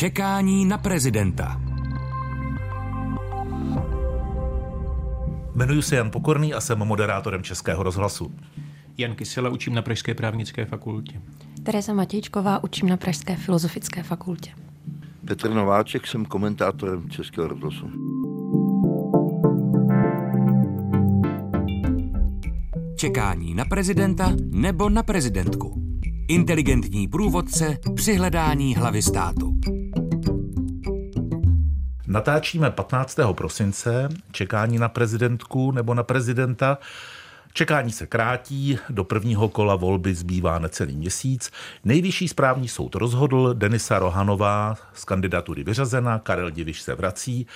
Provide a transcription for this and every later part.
Čekání na prezidenta. Jmenuji se Jan Pokorný a jsem moderátorem Českého rozhlasu. Jan Kysela učím na Pražské právnické fakultě. Tereza Matějčková učím na Pražské filozofické fakultě. Petr Nováček, jsem komentátorem Českého rozhlasu. Čekání na prezidenta nebo na prezidentku. Inteligentní průvodce při hledání hlavy státu. Natáčíme 15. prosince, čekání na prezidentku nebo na prezidenta. Čekání se krátí, do prvního kola volby zbývá necelý měsíc. Nejvyšší správní soud rozhodl, Denisa Rohanová z kandidatury vyřazena, Karel Diviš se vrací.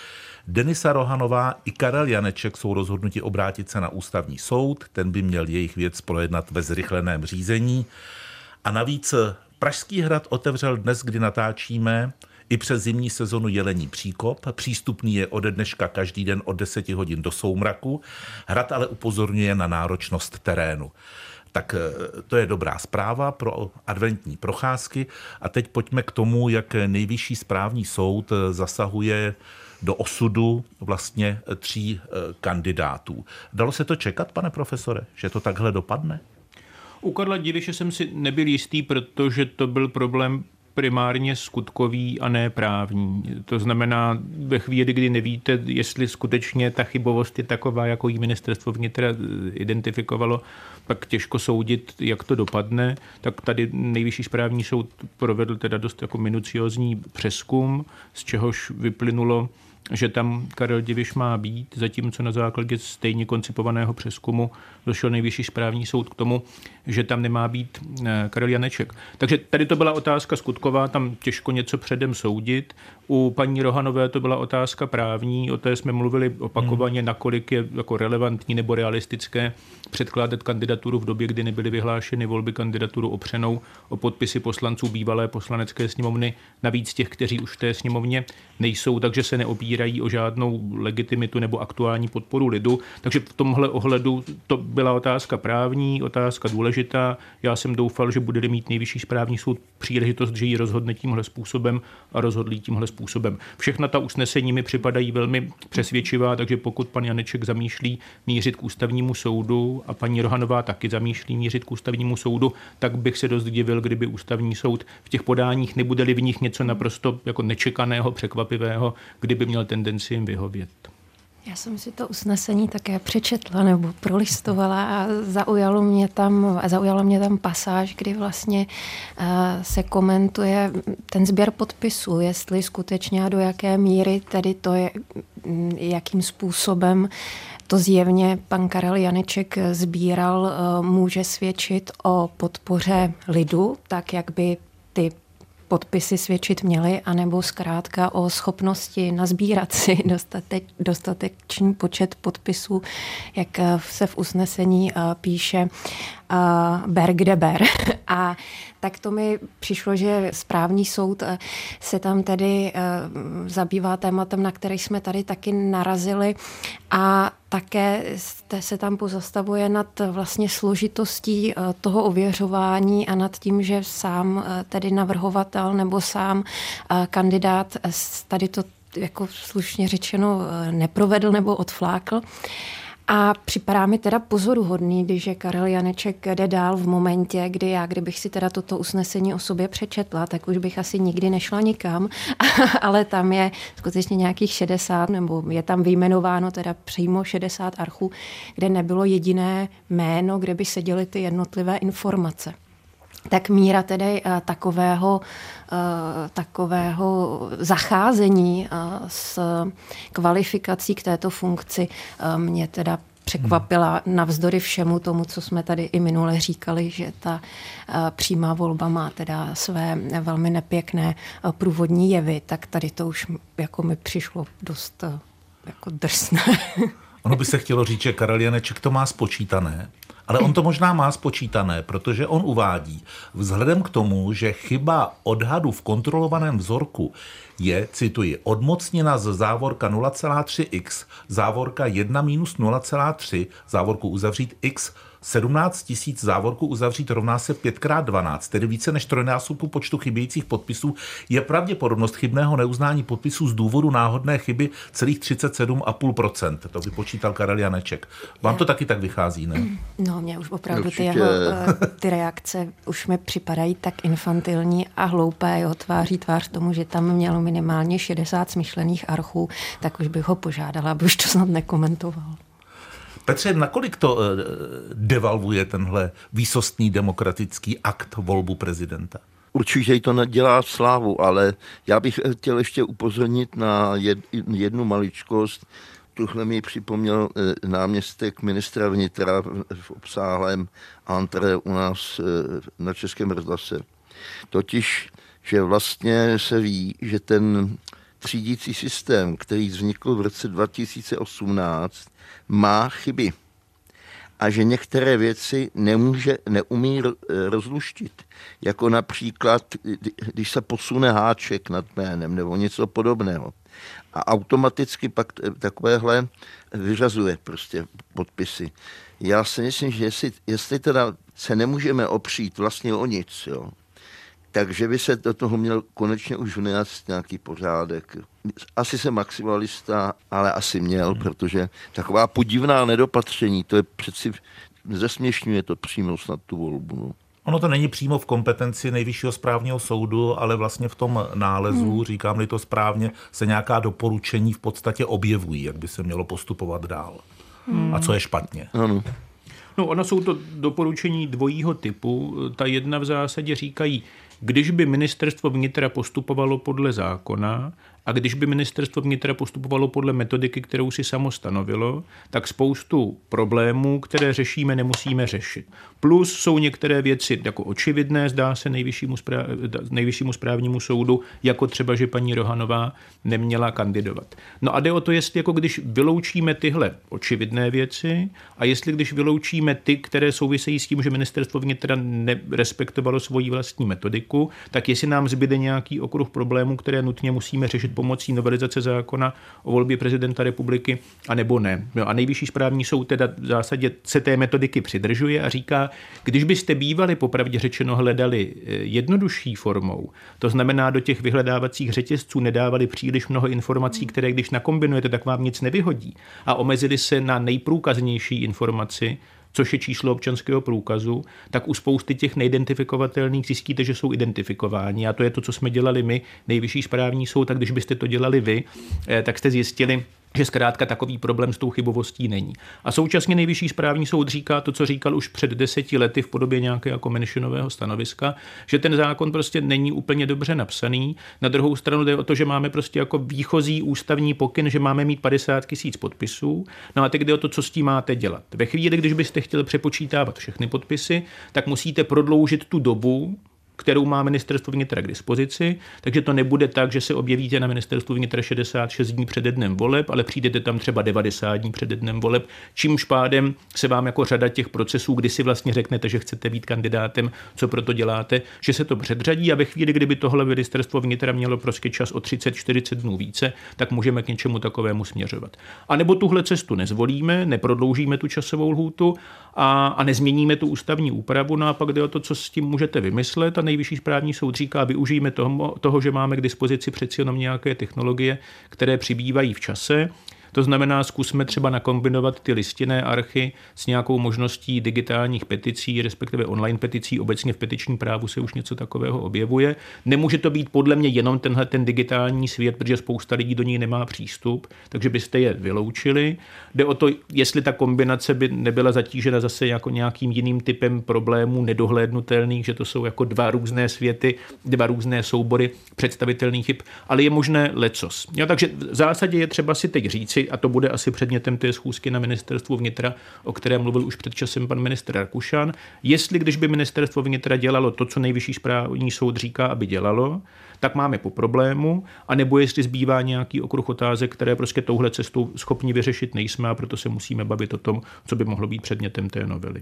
Denisa Rohanová i Karel Janeček jsou rozhodnuti obrátit se na ústavní soud, ten by měl jejich věc projednat ve zrychleném řízení. A navíc Pražský hrad otevřel dnes, kdy natáčíme, i přes zimní sezonu Jelení příkop. Přístupný je ode dneška každý den od 10 hodin do soumraku. Hrad ale upozorňuje na náročnost terénu. Tak eh, to je dobrá zpráva pro adventní procházky. A teď pojďme k tomu, jak nejvyšší správní soud eh, zasahuje do osudu vlastně tří eh, kandidátů. Dalo se to čekat, pane profesore, že to takhle dopadne? U Karla Diviše jsem si nebyl jistý, protože to byl problém primárně skutkový a ne právní. To znamená, ve chvíli, kdy nevíte, jestli skutečně ta chybovost je taková, jako ji ministerstvo vnitra identifikovalo, pak těžko soudit, jak to dopadne. Tak tady nejvyšší správní soud provedl teda dost jako minuciozní přeskum, z čehož vyplynulo, že tam Karel Diviš má být, zatímco na základě stejně koncipovaného přeskumu došel nejvyšší správní soud k tomu, že tam nemá být eh, Karel Janeček. Takže tady to byla otázka skutková, tam těžko něco předem soudit. U paní Rohanové to byla otázka právní, o té jsme mluvili opakovaně, hmm. nakolik je jako relevantní nebo realistické předkládat kandidaturu v době, kdy nebyly vyhlášeny volby kandidaturu opřenou o podpisy poslanců bývalé poslanecké sněmovny, navíc těch, kteří už v té sněmovně nejsou, takže se neopírají o žádnou legitimitu nebo aktuální podporu lidu. Takže v tomhle ohledu to byla otázka právní, otázka důležitá. Já jsem doufal, že bude mít nejvyšší správní soud příležitost, že ji rozhodne tímhle způsobem a rozhodlí tímhle způsobem. Všechna ta usnesení mi připadají velmi přesvědčivá, takže pokud pan Janeček zamýšlí mířit k ústavnímu soudu a paní Rohanová taky zamýšlí mířit k ústavnímu soudu, tak bych se dost divil, kdyby ústavní soud v těch podáních nebude v nich něco naprosto jako nečekaného, překvapivého, kdyby měl tendenci jim vyhovět. Já jsem si to usnesení také přečetla nebo prolistovala a zaujalo mě tam, zaujala mě tam pasáž, kdy vlastně uh, se komentuje ten sběr podpisů, jestli skutečně a do jaké míry tedy to je, mm, jakým způsobem to zjevně pan Karel Janeček sbíral, uh, může svědčit o podpoře lidu, tak jak by ty podpisy svědčit měly, anebo zkrátka o schopnosti nazbírat si dostatek, dostatečný počet podpisů, jak se v usnesení eh, píše, uh, ber kde ber. A tak to mi přišlo, že správní soud se tam tedy zabývá tématem, na který jsme tady taky narazili a také se tam pozastavuje nad vlastně složitostí uh, toho ověřování a nad tím, že sám uh, tedy navrhovatel nebo sám uh, kandidát tady to jako slušně řečeno neprovedl nebo odflákl. A připadá mi teda pozoruhodný, když je Karel Janeček jde dál v momentě, kdy já, kdybych si teda toto usnesení o sobě přečetla, tak už bych asi nikdy nešla nikam, ale tam je skutečně nějakých 60, nebo je tam vyjmenováno teda přímo 60 archů, kde nebylo jediné jméno, kde by seděly ty jednotlivé informace tak míra tedy uh, takového, uh, takového zacházení uh, s kvalifikací k této funkci mě teda překvapila navzdory všemu tomu, co jsme tady i minule říkali, že ta přímá volba má teda své velmi nepěkné průvodní jevy, tak tady to už jako mi přišlo dost jako drsné. Ono by se chtělo říct, že Karel Janeček to má spočítané, ale on to možná má spočítané, protože on uvádí, vzhledem k tomu, že chyba odhadu v kontrolovaném vzorku je, cituji, odmocněna z závorka 0,3x, závorka 1 minus 0,3, závorku uzavřít x 17 tisíc závorků uzavřít rovná se 5x12, tedy více než trojnásobku počtu chybějících podpisů, je pravděpodobnost chybného neuznání podpisů z důvodu náhodné chyby celých 37,5%. To vypočítal Karel Janeček. Vám to taky tak vychází, ne? No, mě už opravdu ty, jeho, eh, ty reakce už mi připadají tak infantilní a hloupé. Jeho tváří tvář tomu, že tam mělo minimálně 60 smyšlených archů, tak už bych ho požádala, aby už to snad nekomentoval. Petře, nakolik to eh, devalvuje tenhle výsostný demokratický akt volbu prezidenta? Určitě to nedělá slávu, ale já bych chtěl ještě upozornit na jednu maličkost. Tuhle mi připomněl eh, náměstek ministra vnitra v obsáhlém antre u nás eh, na Českém rozhlase. Totiž, že vlastně se ví, že ten třídící systém, který vznikl v roce 2018, má chyby a že některé věci nemůže, neumí rozluštit. Jako například, když se posune háček nad jménem nebo něco podobného. A automaticky pak takovéhle vyřazuje prostě podpisy. Já si myslím, že jestli, jestli teda se nemůžeme opřít vlastně o nic, jo, takže by se do toho měl konečně už vnést nějaký pořádek. Asi jsem maximalista, ale asi měl, hmm. protože taková podivná nedopatření, to je přeci, zesměšňuje to přímo snad tu volbu. No. Ono to není přímo v kompetenci nejvyššího správního soudu, ale vlastně v tom nálezu, hmm. říkám-li to správně, se nějaká doporučení v podstatě objevují, jak by se mělo postupovat dál. Hmm. A co je špatně. Ano. No, ono jsou to doporučení dvojího typu. Ta jedna v zásadě říkají, když by ministerstvo vnitra postupovalo podle zákona a když by ministerstvo vnitra postupovalo podle metodiky, kterou si samo stanovilo, tak spoustu problémů, které řešíme, nemusíme řešit. Plus jsou některé věci jako očividné, zdá se nejvyššímu, správ, nejvyššímu správnímu soudu, jako třeba, že paní Rohanová neměla kandidovat. No a jde o to, jestli jako když vyloučíme tyhle očividné věci a jestli když vyloučíme ty, které souvisejí s tím, že ministerstvo vnitra nerespektovalo svoji vlastní metodiku, tak jestli nám zbyde nějaký okruh problémů, které nutně musíme řešit pomocí novelizace zákona o volbě prezidenta republiky, anebo ne. No a nejvyšší správní soud teda v zásadě se té metodiky přidržuje a říká, když byste bývali popravdě řečeno hledali eh, jednodušší formou, to znamená do těch vyhledávacích řetězců nedávali příliš mnoho informací, které když nakombinujete, tak vám nic nevyhodí a omezili se na nejprůkaznější informaci, což je číslo občanského průkazu, tak u spousty těch neidentifikovatelných zjistíte, že jsou identifikováni. A to je to, co jsme dělali my, nejvyšší správní soud, tak když byste to dělali vy, eh, tak jste zjistili, že zkrátka takový problém s tou chybovostí není. A současně nejvyšší správní soud říká to, co říkal už před deseti lety v podobě nějakého jako menšinového stanoviska, že ten zákon prostě není úplně dobře napsaný. Na druhou stranu jde o to, že máme prostě jako výchozí ústavní pokyn, že máme mít 50 tisíc podpisů. No a teď jde o to, co s tím máte dělat. Ve chvíli, když byste chtěli přepočítávat všechny podpisy, tak musíte prodloužit tu dobu, kterou má ministerstvo vnitra k dispozici, takže to nebude tak, že se objevíte na ministerstvu vnitra 66 dní před dnem voleb, ale přijdete tam třeba 90 dní před dnem voleb, čímž pádem se vám jako řada těch procesů, kdy si vlastně řeknete, že chcete být kandidátem, co proto děláte, že se to předřadí a ve chvíli, kdyby tohle ministerstvo vnitra mělo prostě čas o 30-40 dnů více, tak můžeme k něčemu takovému směřovat. A nebo tuhle cestu nezvolíme, neprodloužíme tu časovou lhůtu a, a nezměníme tu ústavní úpravu, no a pak jde o to, co s tím můžete vymyslet. A nejvyšší správní soud říká, využijeme toho, toho, že máme k dispozici přeci jenom nějaké technologie, které přibývají v čase, to znamená, zkusme třeba nakombinovat ty listinné archy s nějakou možností digitálních peticí, respektive online peticí. Obecně v petičním právu se už něco takového objevuje. Nemůže to být podle mě jenom tenhle ten digitální svět, protože spousta lidí do něj nemá přístup, takže byste je vyloučili. Jde o to, jestli ta kombinace by nebyla zatížena zase jako nějakým jiným typem problémů nedohlédnutelných, že to jsou jako dva různé světy, dva různé soubory představitelných chyb, ale je možné lecos. Jo, takže v zásadě je třeba si teď říci, a to bude asi předmětem té schůzky na ministerstvu vnitra, o které mluvil už před časem pan ministr Rakušan, jestli když by ministerstvo vnitra dělalo to, co nejvyšší správní soud říká, aby dělalo, tak máme po problému, anebo jestli zbývá nějaký okruh otázek, které prostě touhle cestou schopni vyřešit nejsme a proto se musíme bavit o tom, co by mohlo být předmětem té novely.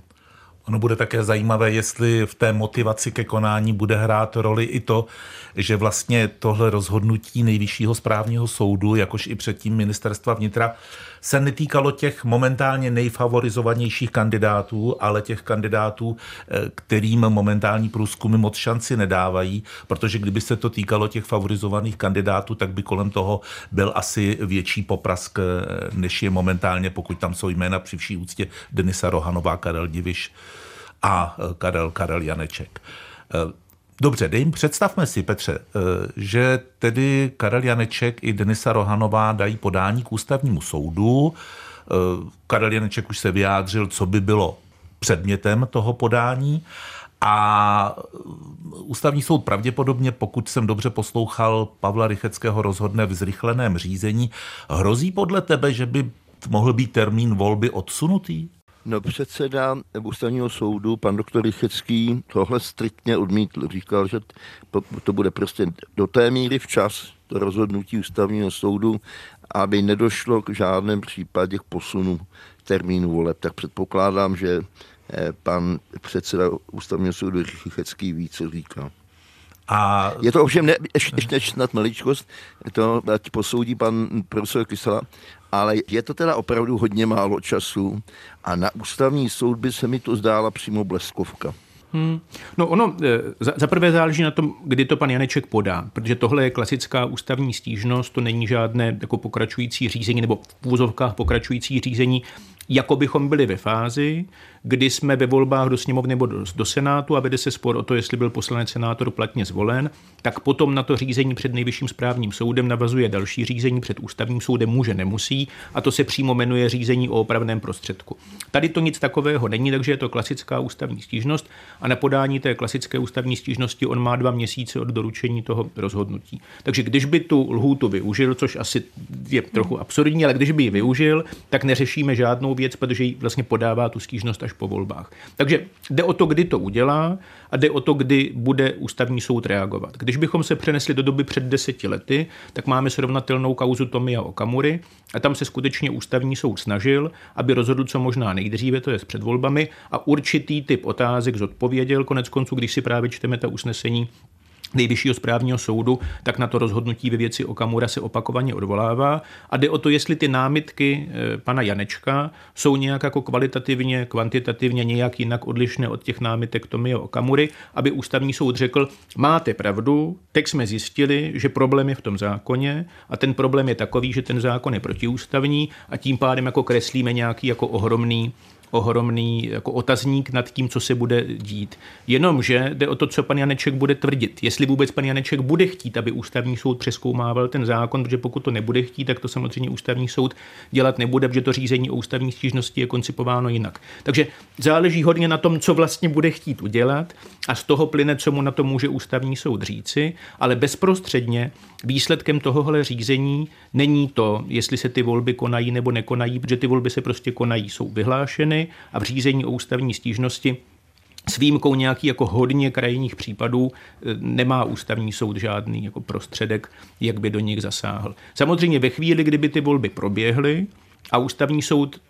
Ono bude také zajímavé, jestli v té motivaci ke konání bude hrát roli i to, že vlastně tohle rozhodnutí nejvyššího správního soudu, jakož i předtím ministerstva vnitra, se netýkalo těch momentálně nejfavorizovanějších kandidátů, ale těch kandidátů, eh, kterým momentální průzkumy moc šanci nedávají, protože kdyby se to týkalo těch favorizovaných kandidátů, tak by kolem toho byl asi větší poprask, eh, než je momentálně, pokud tam jsou jména při vší úctě Denisa Rohanová, Karel Diviš a eh, Karel, Karel Janeček. Dobře, dej, představme si, Petře, eh, že tedy Karel Janeček i Denisa Rohanová dají podání k ústavnímu soudu. Eh, Karel Janeček už se vyjádřil, co by bylo předmětem toho podání. A ústavní soud pravděpodobně, pokud jsem dobře poslouchal, Pavla Rycheckého rozhodne v zrychleném řízení. Hrozí podle tebe, že by mohl být termín volby odsunutý? No předseda ústavního soudu, pan doktor Rychecký, tohle striktně odmítl. Říkal, že to bude prostě do té míry včas, to rozhodnutí ústavního soudu, aby nedošlo k žádném případě k posunu termínu voleb. Tak předpokládám, že eh, pan předseda ústavního soudu Rychecký ví, co říká. A... Je to ovšem ne, ještě, ještě snad maličkost, to ať posoudí pan profesor Kysela, ale je to teda opravdu hodně málo času a na ústavní soud by se mi to zdála přímo bleskovka. Hmm. No ono, e, za, za prvé záleží na tom, kdy to pan Janeček podá, protože tohle je klasická ústavní stížnost, to není žádné jako pokračující řízení nebo v úzovkách pokračující řízení, jako bychom byli ve fázi, kdy jsme ve volbách do sněmovny nebo do, do Senátu a vede se spor o to, jestli byl poslanec senátor platně zvolen, tak potom na to řízení před nejvyšším správním soudem navazuje další řízení před ústavním soudem, může, nemusí, a to se přímo jmenuje řízení o opravném prostředku. Tady to nic takového není, takže je to klasická ústavní stížnost a na podání té klasické ústavní stížnosti on má dva měsíce od doručení toho rozhodnutí. Takže když by tu lhůtu využil, což asi je trochu absurdní, ale když by ji využil, tak neřešíme žádnou věc, protože ji vlastně podává tu stížnost až po volbách. Takže jde o to, kdy to udělá a jde o to, kdy bude ústavní soud reagovat. Když bychom se přenesli do doby před deseti lety, tak máme srovnatelnou kauzu Tomia Okamury a tam se skutečně ústavní soud snažil, aby rozhodl co možná nejdříve, to je před volbami, a určitý typ otázek zodpověděl. Konec konců, když si právě čteme ta usnesení, nejvyššího správního soudu, tak na to rozhodnutí ve věci Okamura se opakovaně odvolává. A jde o to, jestli ty námitky eh, pana Janečka jsou nějak jako kvalitativně, kvantitativně nějak jinak odlišné od těch námitek Tomio Okamury, aby ústavní soud řekl, máte pravdu, teď jsme zjistili, že problém je v tom zákoně a ten problém je takový, že ten zákon je protiústavní a tím pádem jako kreslíme nějaký jako ohromný ohromný jako otazník nad tím, co se bude dít. Jenomže jde o to, co pan Janeček bude tvrdit. Jestli vůbec pan Janeček bude chtít, aby ústavní soud přeskoumával ten zákon, protože pokud to nebude chtít, tak to samozřejmě ústavní soud dělat nebude, protože to řízení o ústavní stížnosti je koncipováno jinak. Takže záleží hodně na tom, co vlastně bude chtít udělat a z toho plyne, co mu na to může ústavní soud říci, ale bezprostředně výsledkem tohohle řízení není to, jestli se ty volby konají nebo nekonají, protože ty volby se prostě konají, jsou vyhlášeny a v řízení o ústavní stížnosti s výjimkou nějakých jako hodně krajních případů eh, nemá ústavní soud žádný jako prostředek, jak by do nich zasáhl. Samozřejmě ve chvíli, kdyby ty volby proběhly a ústavní soud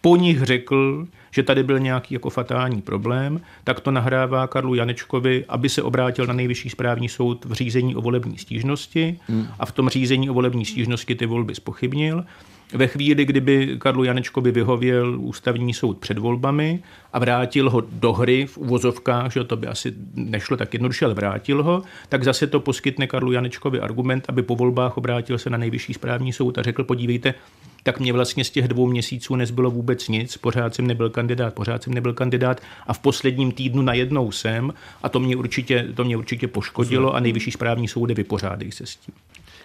po nich řekl, že tady byl nějaký jako fatální problém, tak to nahrává Karlu Janečkovi, aby se obrátil na nejvyšší správní soud v řízení o volební stížnosti hmm. a v tom řízení o volební stížnosti ty volby spochybnil. Ve chvíli, kdyby Karlu Janečkovi vyhověl ústavní soud před volbami a vrátil ho do hry v uvozovkách, že to by asi nešlo tak jednoduše, ale vrátil ho, tak zase to poskytne Karlu Janečkovi argument, aby po volbách obrátil se na nejvyšší správní soud a řekl, podívejte, tak mě vlastně z těch dvou měsíců nezbylo vůbec nic, pořád jsem nebyl kandidát, pořád jsem nebyl kandidát a v posledním týdnu najednou jsem a to mě určitě, to mě určitě poškodilo a nejvyšší správní soudy vypořádají se s tím.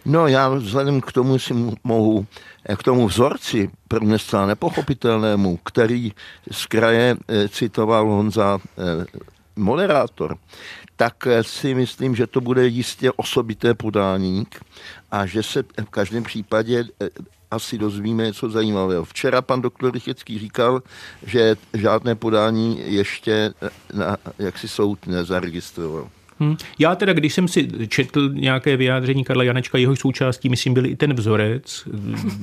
No já vzhledem k tomu si mohu, k tomu vzorci pro nepochopitelnému, který z kraje eh, citoval Honza eh, moderátor, tak eh, si myslím, že to bude jistě osobité podání a že se v každém případě asi dozvíme něco zajímavého. Včera pan doktor Rychecký říkal, že žádné podání ještě na, jak si soud nezaregistroval. Hmm. Já teda, když jsem si četl nějaké vyjádření Karla Janečka, jeho součástí, myslím, byl i ten vzorec,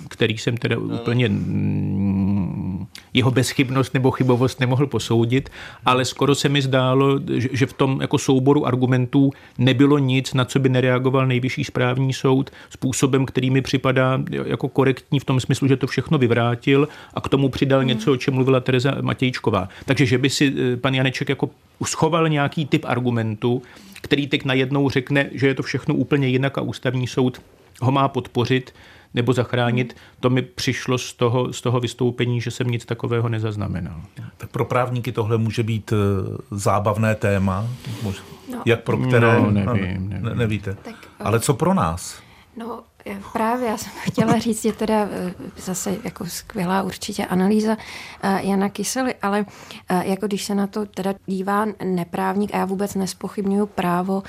který jsem teda úplně jeho bezchybnost nebo chybovost nemohl posoudit, ale skoro se mi zdálo, že v tom jako souboru argumentů nebylo nic, na co by nereagoval nejvyšší správní soud způsobem, který mi připadá jako korektní v tom smyslu, že to všechno vyvrátil a k tomu přidal něco, o čem mluvila Tereza Matějčková. Takže, že by si eh, pan Janeček jako uschoval nějaký typ argumentu, který teď najednou řekne, že je to všechno úplně jinak a ústavní soud ho má podpořit nebo zachránit, to mi přišlo z toho, z toho vystoupení, že jsem nic takového nezaznamenal. Tak pro právníky tohle může být eh, zábavné téma, no. jak pro které, no, nevím, nevím. Ne, nevíte. Tak, Ale co pro nás? No, Právě, já jsem chtěla říct, je teda eh, zase jako skvělá určitě analýza eh, Jana Kysely, ale eh, jako když se na to teda dívá neprávník, a já vůbec nespochybnuju právo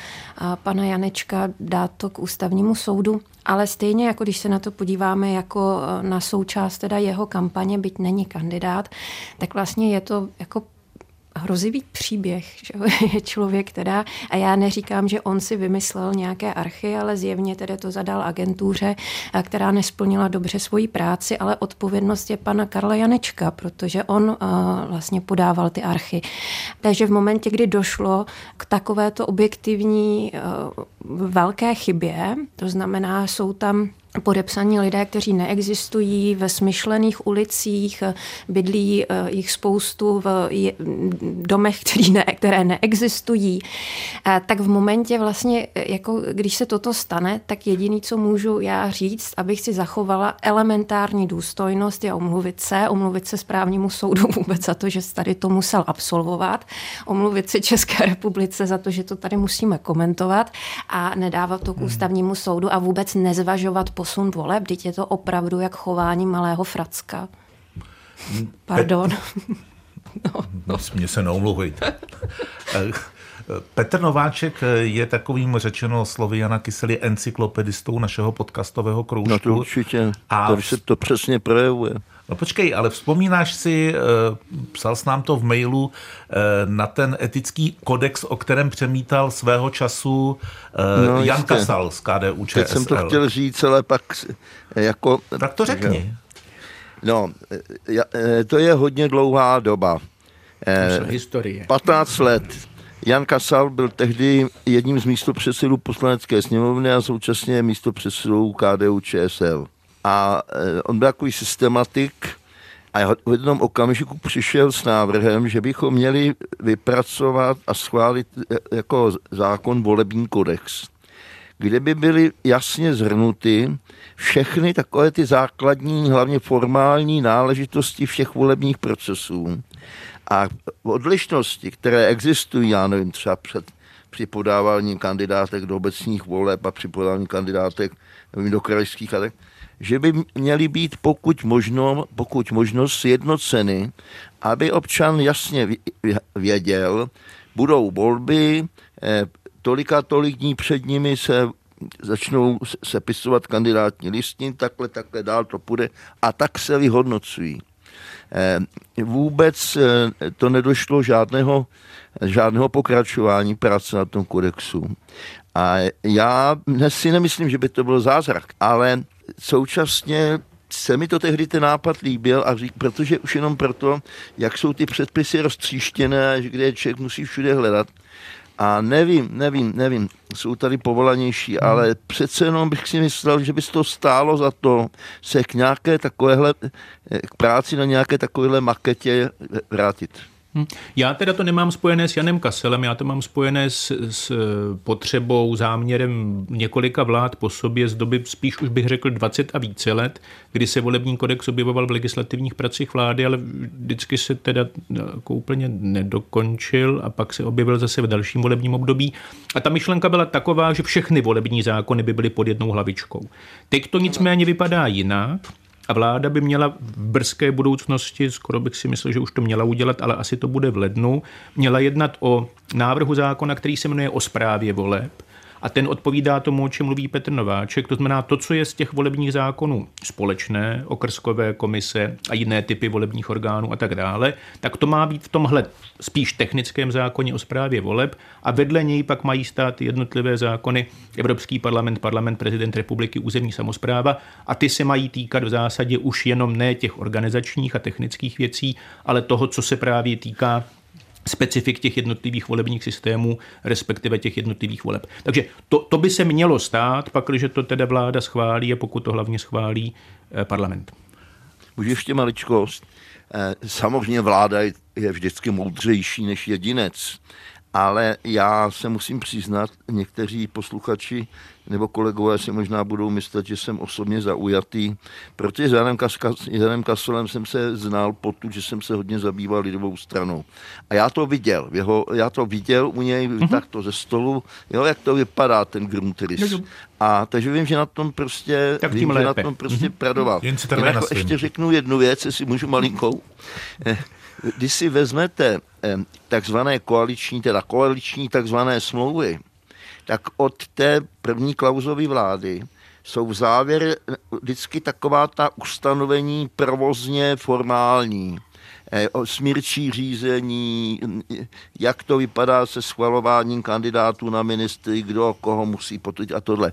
pana Janečka dát to k ústavnímu soudu, ale stejně jako když se na to podíváme jako na součást teda jeho kampaně, byť není kandidát, tak vlastně je to jako hrozivý příběh, že je člověk teda, a já neříkám, že on si vymyslel nějaké archy, ale zjevně tedy to zadal agentuře, která nesplnila dobře svoji práci, ale odpovědnost je pana Karla Janečka, protože on vlastně podával ty archy. Takže v momentě, kdy došlo k takovéto objektivní velké chybě, to znamená, jsou tam podepsaní lidé, kteří neexistují ve smyšlených ulicích, bydlí eh, jich spoustu v domech, který ne, které neexistují, tak v momentě vlastně, eh, jako když se toto stane, tak jediný, co můžu já říct, abych si zachovala elementární důstojnost, je omluvit se, omluvit se správnímu soudu vůbec za to, že tady to musel absolvovat, omluvit se České republice za to, že to tady musíme komentovat a nedávat to k hmm. ústavnímu soudu a vůbec nezvažovat posun voleb, teď je to opravdu jak chování malého fracka. Pardon. no, no. Mě se neomluvujte. Petr Nováček je takovým řečeno slovy Jana Kysely encyklopedistou našeho podcastového kroužku. No to určitě, a to se to přesně projevuje. No počkej, ale vzpomínáš si, eh, psal s nám to v mailu, eh, na ten etický kodex, o kterém přemítal svého času eh, no, Jan jistě. Kasal z KDU ČSL. Teď jsem to chtěl říct, ale pak jako... Tak to řekni. Že, no, to je hodně dlouhá doba. Historie. 15 let. Jan Kasal byl tehdy jedním z místopředsedů poslanecké sněmovny a současně místopředsedou KDU ČSL. A eh, on byl takový systematik a v jednom okamžiku přišel s návrhem, že bychom měli vypracovat a schválit eh, jako zákon volební kodex, kde by byly jasně zhrnuty všechny takové ty základní, hlavně formální náležitosti všech volebních procesů. A odlišnosti, které existují, já nevím, třeba před, při podávání kandidátek do obecních voleb a při podávání kandidátek nevím, do krajských a tak, že by měly být pokud možno, pokud možno sjednoceny, aby občan jasně věděl, budou volby, eh, tolika tolik dní před nimi se začnou sepisovat kandidátní listiny, takhle, takhle dál to půjde a tak se vyhodnocují. Eh, vůbec eh, to nedošlo žádného, žádného pokračování práce na tom kodexu. A já si nemyslím, že by to byl zázrak, ale současně se mi to tehdy ten nápad líbil, a řík, protože už jenom proto, jak jsou ty předpisy roztříštěné, kde člověk musí všude hledat. A nevím, nevím, nevím, jsou tady povolanější, hmm. ale přece jenom bych si myslel, že by to stálo za to se k nějaké takovéhle, k práci na nějaké takovéhle maketě vrátit. Hm. Já teda to nemám spojené s Janem Kaselem, já to mám spojené s, s potřebou, záměrem několika vlád po sobě z doby spíš už bych řekl 20 a více let, kdy se volební kodex objevoval v legislativních pracích vlády, ale vždycky se teda jako úplně nedokončil a pak se objevil zase v dalším volebním období. A ta myšlenka byla taková, že všechny volební zákony by byly pod jednou hlavičkou. Teď to nicméně vypadá jinak. A vláda by měla v brzké budoucnosti, skoro bych si myslel, že už to měla udělat, ale asi to bude v lednu, měla jednat o návrhu zákona, který se jmenuje o správě voleb A ten odpovídá tomu, o čem mluví Petr Nováček. To znamená to, co je z těch volebních zákonů společné, okrskové komise a jiné typy volebních orgánů a tak dále, tak to má být v tomhle spíš technickém zákoně o správě voleb a vedle něj pak mají stát jednotlivé zákony Evropský parlament, parlament, prezident republiky, územní samozpráva a ty se mají týkat v zásadě už jenom ne těch organizačních a technických věcí, ale toho, co se právě týká specifik těch jednotlivých volebních systémů, respektive těch jednotlivých voleb. Takže to, to by se mělo stát, pak, když to teda vláda schválí a pokud to hlavně schválí eh, parlament. Můžu ještě maličkost. Eh, samozřejmě vláda je vždycky moudřejší než jedinec ale já se musím přiznat, někteří posluchači nebo kolegové si možná budou myslet, že jsem osobně zaujatý, protože s Janem, Kas- Janem Kasolem jsem se znal tu, že jsem se hodně zabýval lidovou stranou. A já to viděl, jeho, já to viděl u něj mm-hmm. takto ze stolu, jo, jak to vypadá ten Grunteris. A takže vím, že na tom prostě, tak vím, že na tom prostě mm-hmm. pradoval. Jen si Jinak ještě řeknu jednu věc, jestli můžu malinkou. Eh, když si vezmete takzvané koaliční, teda koaliční takzvané smlouvy, tak od té první klauzové vlády jsou v závěr vždycky taková ta ustanovení provozně formální. Eh, smírčí řízení, jak to vypadá se schvalováním kandidátů na ministry, kdo koho musí potvrdit a tohle.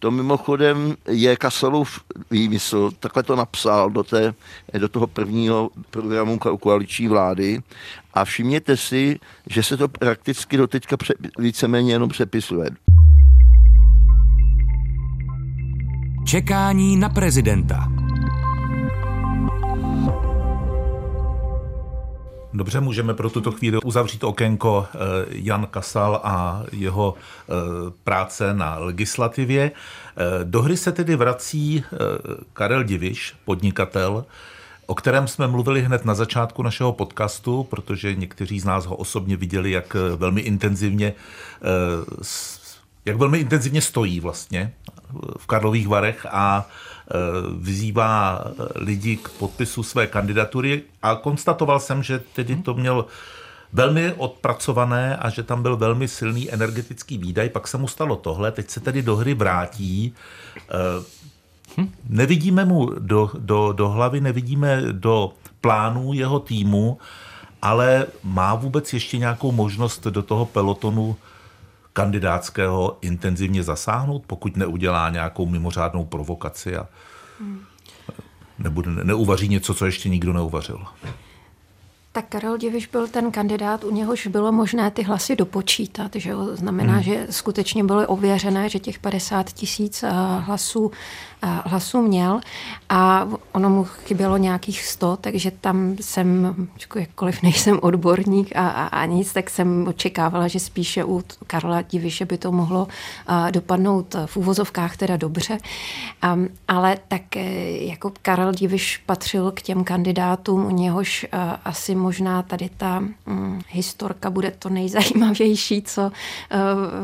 To mimochodem je Kasalův výmysl, takhle to napsal do, té, do toho prvního programu koaliční vlády a všimněte si, že se to prakticky do teďka pře, víceméně jenom přepisuje. Čekání na prezidenta. Dobře, můžeme pro tuto chvíli uzavřít okénko eh, Jan Kasal a jeho eh, práce na legislativě. Eh, do hry se tedy vrací Karel Diviš, podnikatel, o kterém jsme mluvili hned na začátku našeho podcastu, protože někteří z nás ho osobně viděli, jak velmi intenzivně jak velmi intenzivně stojí vlastně v Karlových Varech a vyzývá eh, lidi k podpisu své kandidatury a konstatoval jsem, že tedy to měl velmi odpracované a že tam byl velmi silný energetický výdaj. Pak se mu stalo tohle, teď se tedy do hry vrátí. Eh, nevidíme mu do, do, do hlavy, nevidíme do plánů jeho týmu, ale má vůbec ještě nějakou možnost do toho pelotonu kandidátského intenzivně zasáhnout, pokud neudělá nějakou mimořádnou provokaci a nebude, neuvaří něco, co ještě nikdo neuvařil. Tak Karel Diviš byl ten kandidát, u něhož bylo možné ty hlasy dopočítat. Že jo? Znamená, hmm. že skutečně bylo ověřené, že těch 50 tisíc eh, hlasů hlasů měl a ono mu chybělo nějakých 100, takže tam jsem, jakkoliv nejsem odborník a, a, a nic, tak jsem očekávala, že spíše u Karla Diviše by to mohlo dopadnout v úvozovkách teda dobře. Um, ale tak jako Karel Diviš patřil k těm kandidátům, u něhož asi možná tady ta um, historka bude to nejzajímavější, co uh,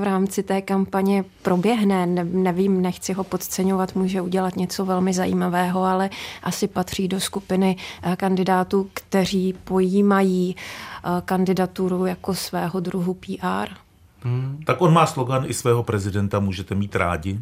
v rámci té kampaně proběhne. Ne, nevím, nechci ho podceňovat, může udělat něco velmi zajímavého, ale asi patří do skupiny eh, kandidátů, kteří pojímají eh, kandidaturu jako svého druhu PR. Hmm. Tak on má slogan i svého prezidenta můžete mít rádi.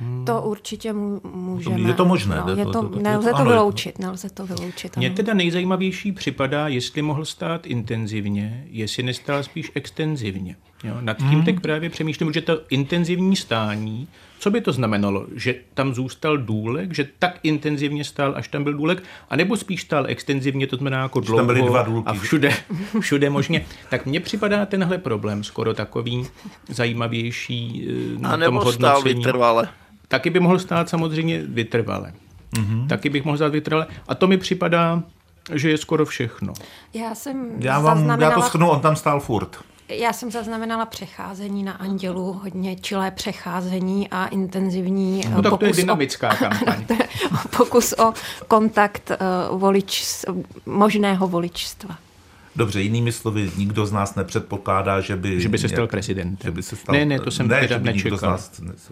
Hmm. To určitě můžeme. Je to možné? No, je to, to, to, nelze to, to vyloučit. Nelze to vyloučit. Mně teda nejzajímavější připadá, jestli mohl stát intenzivně, jestli nestál spíš extenzivně. Jo, nad tím hmm. teď právě přemýšlím, že to intenzivní stání, co by to znamenalo? Že tam zůstal důlek, že tak intenzivně stál, až tam byl důlek, anebo spíš stál extenzivně, to znamená jako dlouho tam byly dva důlky. a všude, všude možně. Tak mně připadá tenhle problém skoro takový zajímavější eh, na a nebo tom hodnocení. stál vytrvale. Taky by mohl stát samozřejmě vytrvale. Mm-hmm. Taky bych mohl stát vytrvale. A to mi připadá, že je skoro všechno. Já jsem já, vám, já to schnu, on tam stál furt. Já jsem zaznamenala přecházení na Andělu, hodně čilé přecházení a intenzivní no, tak to je dynamická o, kampaň. pokus o kontakt uh, volič, možného voličstva. Dobře, jinými slovy, nikdo z nás nepředpokládá, že by... Že by se stal prezident. Že by se stal, ne, ne, to jsem ne, teda že nečekal. Z nás,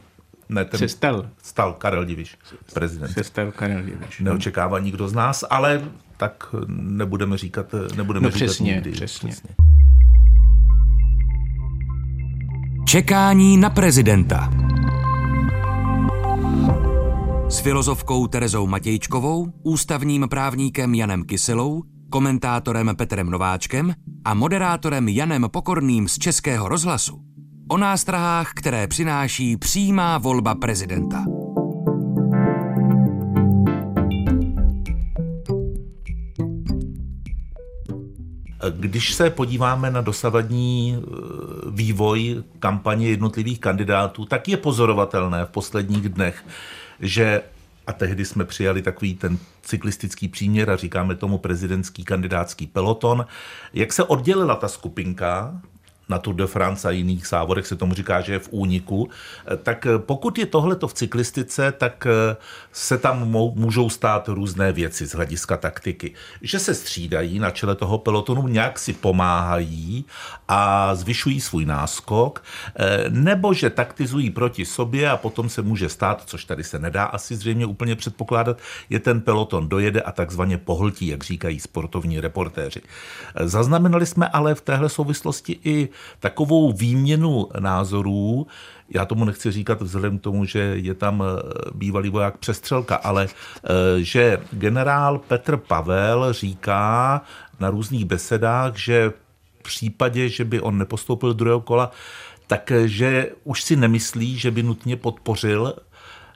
ne, ten se stal. Stal Karel Diviš, prezident. Se stal Karel Diviš. Neočekává nikdo z nás, ale tak nebudeme říkat, nebudeme no, říkat přesně, nikdy. Přesně. přesně. Čekání na prezidenta. S filozofkou Terezou Matějčkovou, ústavním právníkem Janem Kyselou, komentátorem Petrem Nováčkem a moderátorem Janem Pokorným z Českého rozhlasu o nástrahách, které přináší přímá volba prezidenta. Když se podíváme na dosavadní eh, vývoj kampaně jednotlivých kandidátů, tak je pozorovatelné v posledních dnech, že a tehdy jsme přijali takový ten cyklistický příměr a říkáme tomu prezidentský kandidátský peloton. Jak se oddělila ta skupinka, na Tour de France a jiných závodech se tomu říká, že je v úniku, eh, tak eh, pokud je tohleto v cyklistice, tak eh, se tam můžou stát různé věci z hlediska taktiky. Že se střídají na čele toho pelotonu, nějak si pomáhají a zvyšují svůj náskok, nebo že taktizují proti sobě a potom se může stát, což tady se nedá asi zřejmě úplně předpokládat, je ten peloton dojede a takzvaně pohltí, jak říkají sportovní reportéři. Zaznamenali jsme ale v téhle souvislosti i takovou výměnu názorů, já tomu nechci říkat vzhledem k tomu, že je tam eh, bývalý voják přestřelka, ale eh, že generál Petr Pavel říká na různých besedách, že v případě, že by on nepostoupil druhého kola, takže eh, už si nemyslí, že by nutně podpořil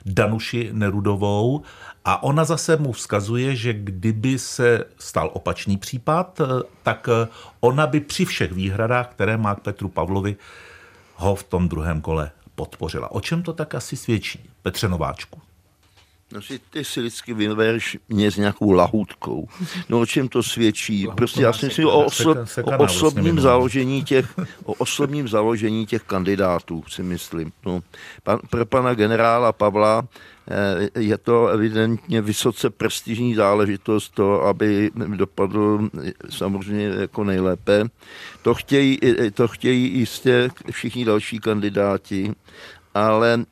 Danuši Nerudovou a ona zase mu vzkazuje, že kdyby se stal opačný případ, tak ona by při všech výhradách, které má k Petru Pavlovi, ho v tom druhém kole podpořila. O čem to tak asi svědčí, Petře Nováčku? No si ty si vždycky vybereš mě s nějakou lahůdkou. No o čem to svědčí? Prostě já si myslím o, oso- o osobním založení těch, o osobním založení těch kandidátů, si myslím. No, pan, pro pana generála Pavla eh, je to evidentně vysoce prestižní záležitost to, aby dopadl samozřejmě jako nejlépe. To chtějí, to chtějí jistě všichni další kandidáti, ale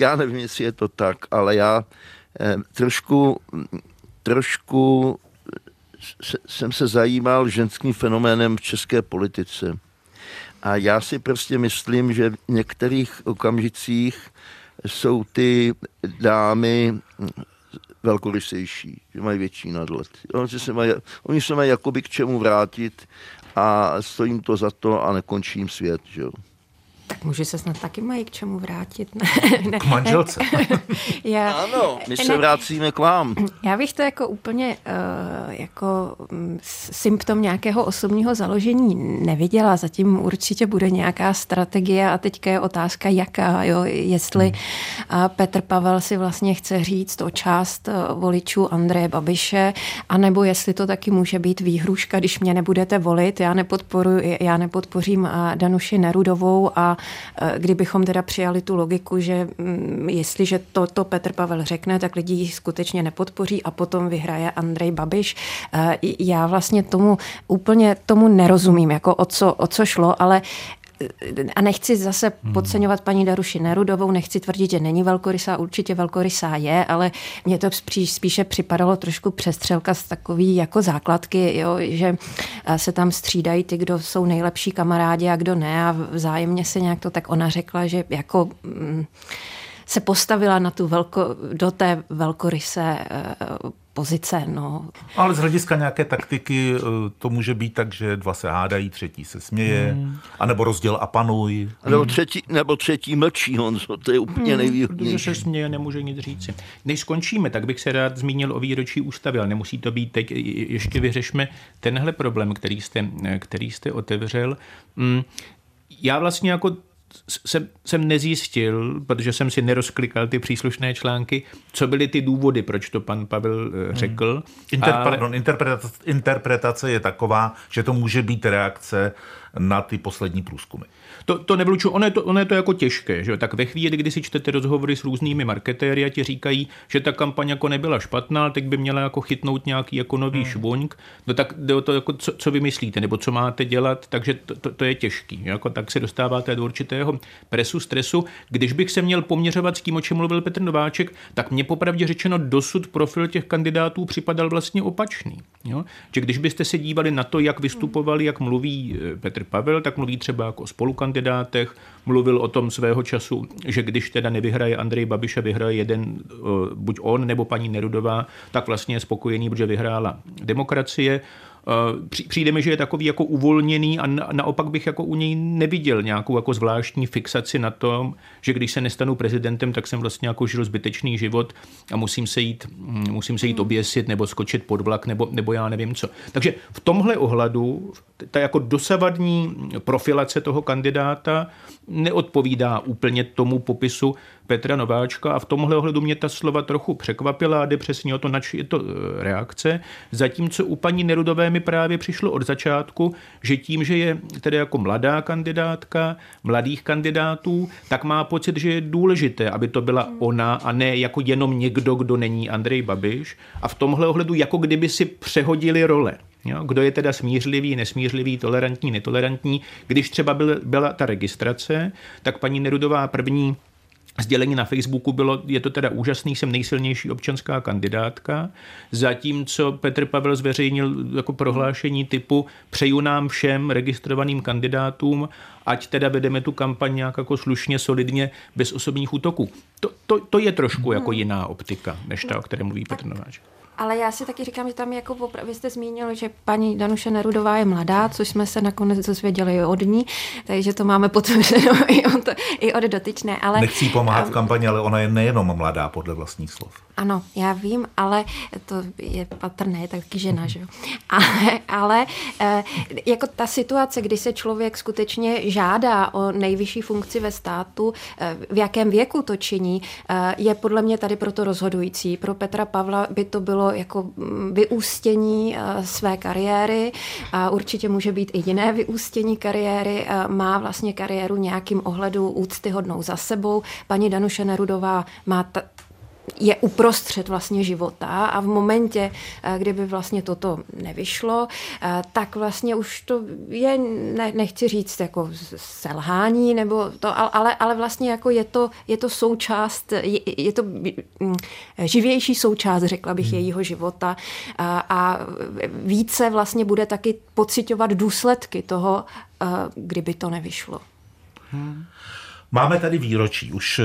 já nevím, jestli je to tak, ale já Eh, trošku, trošku jsem se zajímal ženským fenoménem v české politice. A já si prostě myslím, že v některých okamžicích jsou ty dámy velkorysejší, že mají větší nadhled. Oni se mají, oni se mají jakoby k čemu vrátit a stojím to za to a nekončím svět. Že jo. Tak muži se snad taky mají k čemu vrátit. Ne, ne. K manželce. já, ano, my se ne, vracíme k vám. Já bych to jako úplně uh, jako mm, symptom nějakého osobního založení neviděla. Zatím určitě bude nějaká strategie a teďka je otázka, jaká. Jo? Jestli uh, Petr Pavel si vlastně chce říct o část uh, voličů Andreje Babiše, anebo jestli to taky může být výhruška, když mě nebudete volit, já nepodporuji, já nepodpořím uh, Danuši Nerudovou a Eh, kdybychom teda přijali tu logiku, že mm, jestliže to, to Petr Pavel řekne, tak lidi ji skutečně nepodpoří a potom vyhraje Andrej Babiš. Eh, já vlastně tomu úplně tomu nerozumím, jako o co, o co šlo, ale a nechci zase hmm. podceňovat paní Daruši Nerudovou, nechci tvrdit, že není velkorysá, určitě velkorysá je, ale mně to spíš, spíše připadalo trošku přestřelka z takový jako základky, jo, že se tam střídají ty, kdo jsou nejlepší kamarádi a kdo ne a vzájemně se nějak to tak ona řekla, že jako mm, se postavila na tu velko, do té velkoryse eh, pozice. No. Ale z hlediska nějaké taktiky eh, to může být tak, že dva se hádají, třetí se směje, hmm. anebo rozděl a panuj. Nebo třetí, nebo třetí mlčí, Honzo, to je úplně hmm. nejvýhodnější. Když se směje, nemůže nic říci. Než skončíme, tak bych se rád zmínil o výročí ústavy, ale nemusí to být teď. Ještě vyřešme tenhle problém, který jste, který jste otevřel. Hmm. Já vlastně jako jsem, jsem nezjistil, protože jsem si nerozklikal ty příslušné články, co byly ty důvody, proč to pan Pavel eh, hmm. řekl. Hmm. Inter, ale... pardon, interpretace, interpretace je taková, že to může být reakce na ty poslední průzkumy. To, to nevylučuju, ono je to, ono je to jako těžké. Že? Tak ve chvíli, kdy si čtete rozhovory s různými marketéry a ti říkají, že ta kampaň jako nebyla špatná, tak by měla jako chytnout nějaký jako nový hmm. švunk, no tak jde to, jako, co, co vymyslíte, nebo co máte dělat, takže to, to, to je těžký. Jako, tak se dostáváte do určitého presu, stresu. Když bych se měl poměřovat s tím, o čem mluvil Petr Nováček, tak mě popravdě řečeno dosud profil těch kandidátů připadal vlastně opačný. Jo? Že když byste se dívali na to, jak vystupovali, jak mluví eh, Petr Pavel, tak mluví třeba jako spolukandidáti kandidátech, mluvil o tom svého času, že když teda nevyhraje Andrej Babiš a vyhraje jeden, buď on nebo paní Nerudová, tak vlastně je spokojený, protože vyhrála demokracie. Eh, přijde mi, že je takový jako uvolněný a naopak bych jako u něj neviděl nějakou jako zvláštní fixaci na tom, že když se nestanu prezidentem, tak jsem vlastně jako žil zbytečný život a musím se jít, hm, musím se jít oběsit nebo skočit pod vlak nebo, nebo já nevím co. Takže v tomhle ohledu ta jako dosavadní profilace toho kandidáta neodpovídá úplně tomu popisu Petra Nováčka a v tomhle ohledu mě ta slova trochu překvapila a jde přesně o to, nač je to e, reakce. Zatímco u paní Nerudové mi právě přišlo od začátku, že tím, že je tedy jako mladá kandidátka, mladých kandidátů, tak má pocit, že je důležité, aby to byla ona a ne jako jenom někdo, kdo není Andrej Babiš. A v tomhle ohledu jako kdyby si přehodili role. Jo? Kdo je teda smířlivý, nesmířlivý, tolerantní, netolerantní. Když třeba byl, byla ta registrace, tak paní Nerudová první Sdělení na Facebooku bylo, je to teda úžasný, jsem nejsilnější občanská kandidátka, zatímco Petr Pavel zveřejnil jako prohlášení typu přeju nám všem registrovaným kandidátům, ať teda vedeme tu kampaň nějak jako slušně, solidně, bez osobních útoků. To, to, to je trošku jako jiná optika, než ta, o které mluví Petr Nováček. Ale já si taky říkám, že tam jako popra- vy jste zmínil, že paní Danuše Nerudová je mladá, což jsme se nakonec dozvěděli od ní, takže to máme potvrzeno i od, i od dotyčné. Ale, Nechci pomáhat um, v kampani, ale ona je nejenom mladá, podle vlastních slov. Ano, já vím, ale to je patrné, je taky žena, že jo. Ale, ale eh, jako ta situace, kdy se člověk skutečně žádá o nejvyšší funkci ve státu, eh, v jakém věku to činí, eh, je podle mě tady proto rozhodující. Pro Petra Pavla by to bylo jako mm, vyústění své kariéry a určitě může být i jiné vyústění kariéry. Má vlastně kariéru nějakým ohledu úctyhodnou za sebou. Paní Danuše Nerudová má ta, je uprostřed vlastně života a v momentě, eh, kdyby vlastně toto nevyšlo, eh, tak vlastně už to je, ne, nechci říct jako selhání, nebo to, ale, ale vlastně jako je to, je to součást, je, je to mm, živější součást, řekla bych, hmm. jejího života a, a více vlastně bude taky pocitovat důsledky toho, eh, kdyby to nevyšlo. Hmm. Máme tady výročí. Už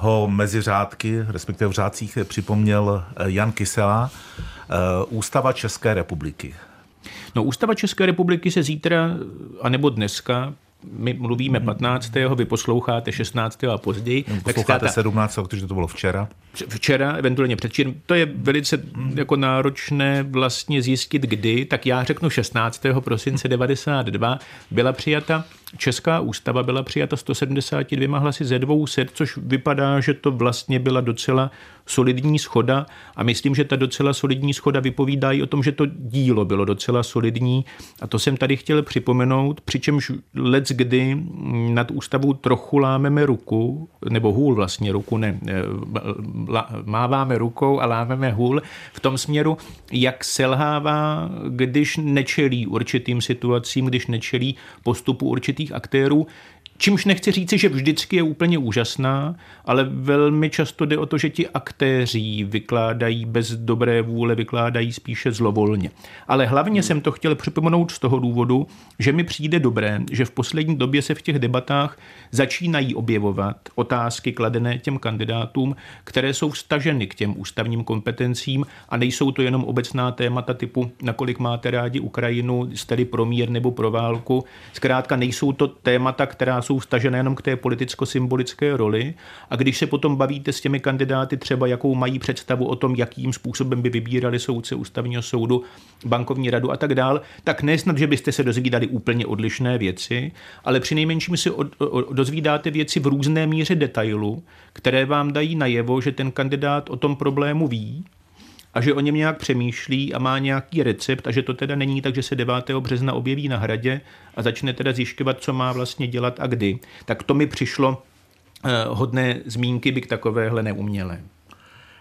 ho mezi řádky, respektive v řádcích, připomněl eh, Jan Kysela, eh, Ústava České republiky. No, Ústava České republiky se zítra, anebo dneska, my mluvíme 15. vy posloucháte 16. a později. No, posloucháte tak 17. protože to bylo včera. Včera, eventuálně předčírem. To je velice jako náročné vlastně zjistit, kdy. Tak já řeknu 16. prosince 92 byla přijata Česká ústava byla přijata 172 hlasy ze dvou set, což vypadá, že to vlastně byla docela solidní schoda. A myslím, že ta docela solidní schoda vypovídá i o tom, že to dílo bylo docela solidní. A to jsem tady chtěl připomenout, přičemž let kdy nad ústavou trochu lámeme ruku, nebo hůl vlastně ruku, ne, eh, máváme rukou a lámeme hůl v tom směru, jak selhává, když nečelí určitým situacím, když nečelí postupu určitých aktérů, Čímž nechci říci, že vždycky je úplně úžasná, ale velmi často jde o to, že ti aktéři vykládají bez dobré vůle, vykládají spíše zlovolně. Ale hlavně jsem to chtěl připomenout z toho důvodu, že mi přijde dobré, že v poslední době se v těch debatách začínají objevovat otázky kladené těm kandidátům, které jsou vstaženy k těm ústavním kompetencím a nejsou to jenom obecná témata typu, nakolik máte rádi Ukrajinu, jste pro mír nebo pro válku. Zkrátka nejsou to témata, která jsou stažené jenom k té politicko-symbolické roli. A když se potom bavíte s těmi kandidáty, třeba jakou mají představu o tom, jakým způsobem by vybírali soudce ústavního soudu, bankovní radu a tak dál, tak nesnad, že byste se dozvídali úplně odlišné věci, ale při nejmenším si od, od, dozvídáte věci v různé míře detailu, které vám dají najevo, že ten kandidát o tom problému ví a že o něm nějak přemýšlí a má nějaký recept a že to teda není tak, že se 9. března objeví na hradě a začne teda zjišťovat, co má vlastně dělat a kdy. Tak to mi přišlo eh, hodné zmínky, bych takovéhle neumělé.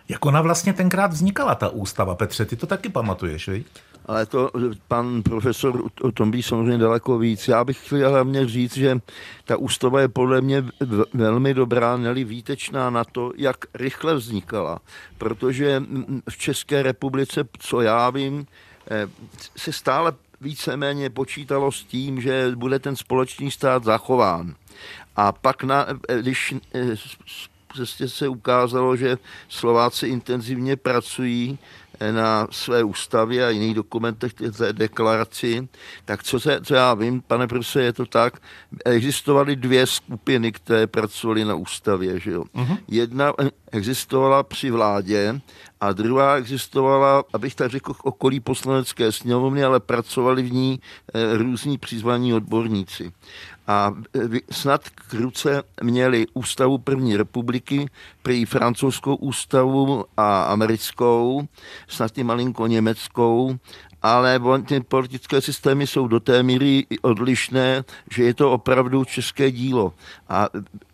Jak ona vlastně tenkrát vznikala, ta ústava, Petře, ty to taky pamatuješ, viď? Ale to pan profesor o tom ví samozřejmě daleko víc. Já bych chtěl hlavně říct, že ta ústava je podle mě velmi dobrá, neli výtečná na to, jak rychle vznikala. Protože v České republice, co já vím, eh, se stále víceméně počítalo s tím, že bude ten společný stát zachován. A pak, na, když prostě se ukázalo, že Slováci intenzivně pracují na své ústavě a jiných dokumentech té deklaraci, tak co, se, co já vím, pane profesore, je to tak, existovaly dvě skupiny, které pracovaly na ústavě. Že jo? Uh-huh. Jedna existovala při vládě a druhá existovala, abych tak řekl, okolí poslanecké sněmovny, ale pracovali v ní eh, různí přizvaní odborníci a e, snad k ruce měli ústavu první republiky, prý francouzskou ústavu a americkou, snad i malinko německou, ale ty politické systémy jsou do té míry odlišné, že je to opravdu české dílo. A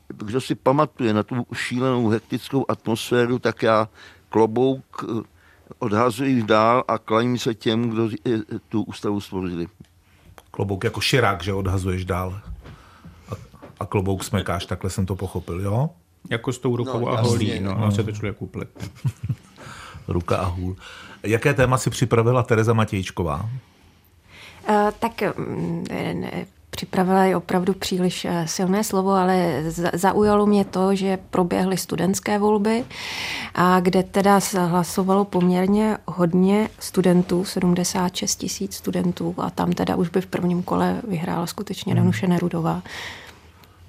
kdo si pamatuje na tu šílenou hektickou atmosféru, tak já klobouk e, odhazuji dál a klaním se těm, kdo tu ústavu stvořili. Klobouk jako širák, že odhazuješ dál a klobouk smekáš, takhle jsem to pochopil, jo? Jako s tou rukou no, a holí, no, no. se to člověk uplet. Ruka a hůl. Jaké téma si připravila Tereza Matějčková? Uh, tak mm, ne, připravila je opravdu příliš eh, silné slovo, ale zaujalo mě to, že proběhly studentské volby, a kde teda hlasovalo poměrně hodně studentů, 76 tisíc studentů a tam teda už by v prvním kole vyhrála skutečně Danuše Nerudová.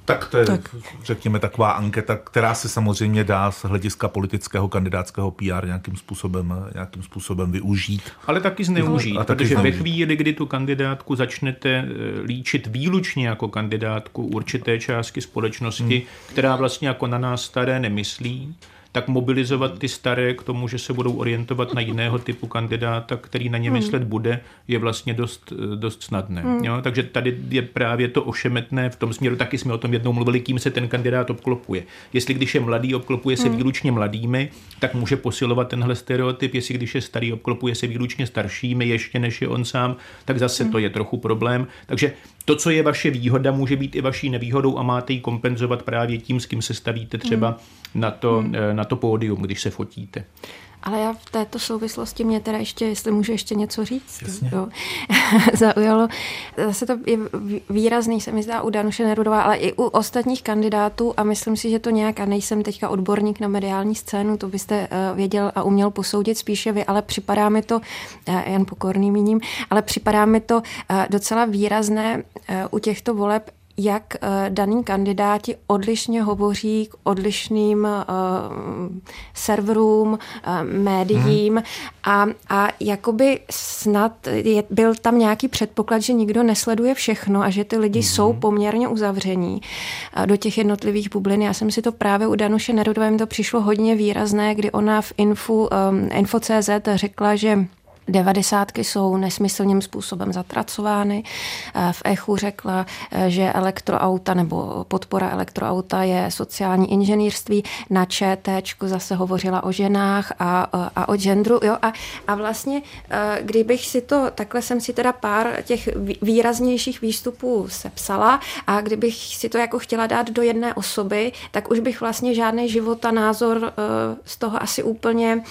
Tak to je, tak. řekněme, taková anketa, která se samozřejmě dá z hlediska politického kandidátského PR nějakým způsobem, nějakým způsobem využít. Ale taky zneužít, a taky protože zneužít. ve chvíli, kdy tu kandidátku začnete eh, líčit výlučně jako kandidátku určité části společnosti, hmm. která vlastně jako na nás staré nemyslí, tak mobilizovat ty staré k tomu, že se budou orientovat na jiného typu kandidáta, který na ně hmm. myslet bude, je vlastně dost, dost snadné. Hmm. Jo? Takže tady je právě to ošemetné v tom směru, taky jsme o tom jednou mluvili, kým se ten kandidát obklopuje. Jestli když je mladý, obklopuje se výlučně mladými, tak může posilovat tenhle stereotyp, jestli když je starý, obklopuje se výlučně staršími ještě než je on sám, tak zase to je trochu problém. Takže to, co je vaše výhoda, může být i vaší nevýhodou a máte ji kompenzovat právě tím, s kým se stavíte třeba na, to. Eh, na to pódium, když se fotíte. Ale já v této souvislosti mě teda ještě, jestli můžu ještě něco říct, jo, zaujalo. Zase to je výrazný, se mi zdá u Danuše Nerudová, ale i u ostatních kandidátů a myslím si, že to nějak, a nejsem teďka odborník na mediální scénu, to byste uh, věděl a uměl posoudit spíše vy, ale připadá mi to, jen pokorný míním, ale připadá mi to uh, docela výrazné uh, u těchto voleb jak uh, daný kandidáti odlišně hovoří k odlišným uh, serverům, uh, médiím hmm. a, a jakoby snad je, byl tam nějaký předpoklad, že nikdo nesleduje všechno a že ty lidi hmm. jsou poměrně uzavření uh, do těch jednotlivých bublin. Já jsem si to právě u Danuše Nerudové to přišlo hodně výrazné, kdy ona v Info, um, Info.cz řekla, že Devadesátky jsou nesmyslným způsobem zatracovány. Eh, v Echu řekla, eh, že elektroauta nebo podpora elektroauta je sociální inženýrství. Na ČT zase hovořila o ženách a, a o genderu. Jo? A, a vlastně, eh, kdybych si to, takhle jsem si teda pár těch výraznějších výstupů sepsala a kdybych si to jako chtěla dát do jedné osoby, tak už bych vlastně žádný život a názor z toho asi úplně,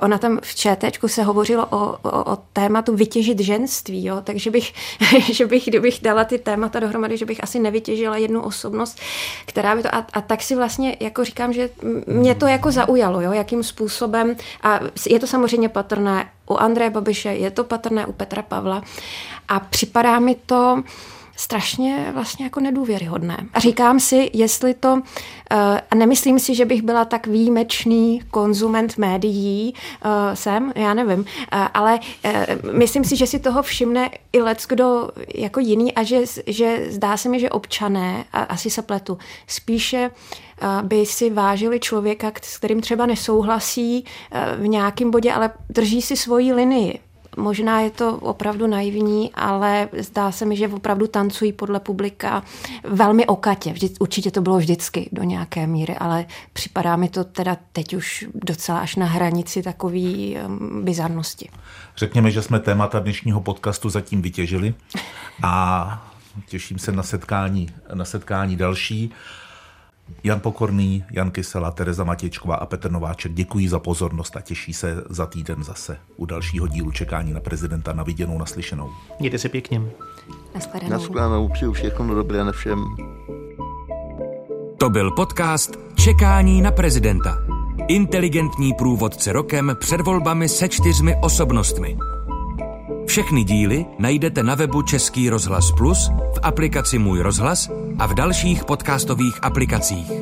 ona tam v ČT se hovořilo o, o, o tématu vytěžit ženství, jo? takže bych, že bych, kdybych dala ty témata dohromady, že bych asi nevytěžila jednu osobnost, která by to, a, a tak si vlastně jako říkám, že mě to jako zaujalo, jo? jakým způsobem, a je to samozřejmě patrné u Andreje Babiše, je to patrné u Petra Pavla a připadá mi to, strašně vlastně jako nedůvěryhodné. A říkám si, jestli to, eh, a nemyslím si, že bych byla tak výjimečný konzument médií, eh, jsem, já nevím, eh, ale myslím si, že si toho všimne i lec kdo jako jiný a že, že zdá se mi, že občané, a asi se pletu, spíše by si vážili člověka, s kterým třeba nesouhlasí v nějakém bodě, ale drží si svoji linii. Možná je to opravdu naivní, ale zdá se mi, že opravdu tancují podle publika velmi okatě. Vždy, určitě to bylo vždycky do nějaké míry, ale připadá mi to teda teď už docela až na hranici takové um, bizarnosti. Řekněme, že jsme témata dnešního podcastu zatím vytěžili a těším se na setkání, na setkání další. Jan Pokorný, Jan Kysela, Tereza Matěčková a Petr Nováček děkuji za pozornost a těší se za týden zase u dalšího dílu čekání na prezidenta na viděnou naslyšenou. Mějte se pěkně. Nashledanou. Nashledanou, přeju všechno dobré na všem. To byl podcast Čekání na prezidenta. Inteligentní průvodce rokem před volbami se čtyřmi osobnostmi. Všechny díly najdete na webu Český rozhlas Plus, v aplikaci Můj rozhlas a v dalších podcastových aplikacích.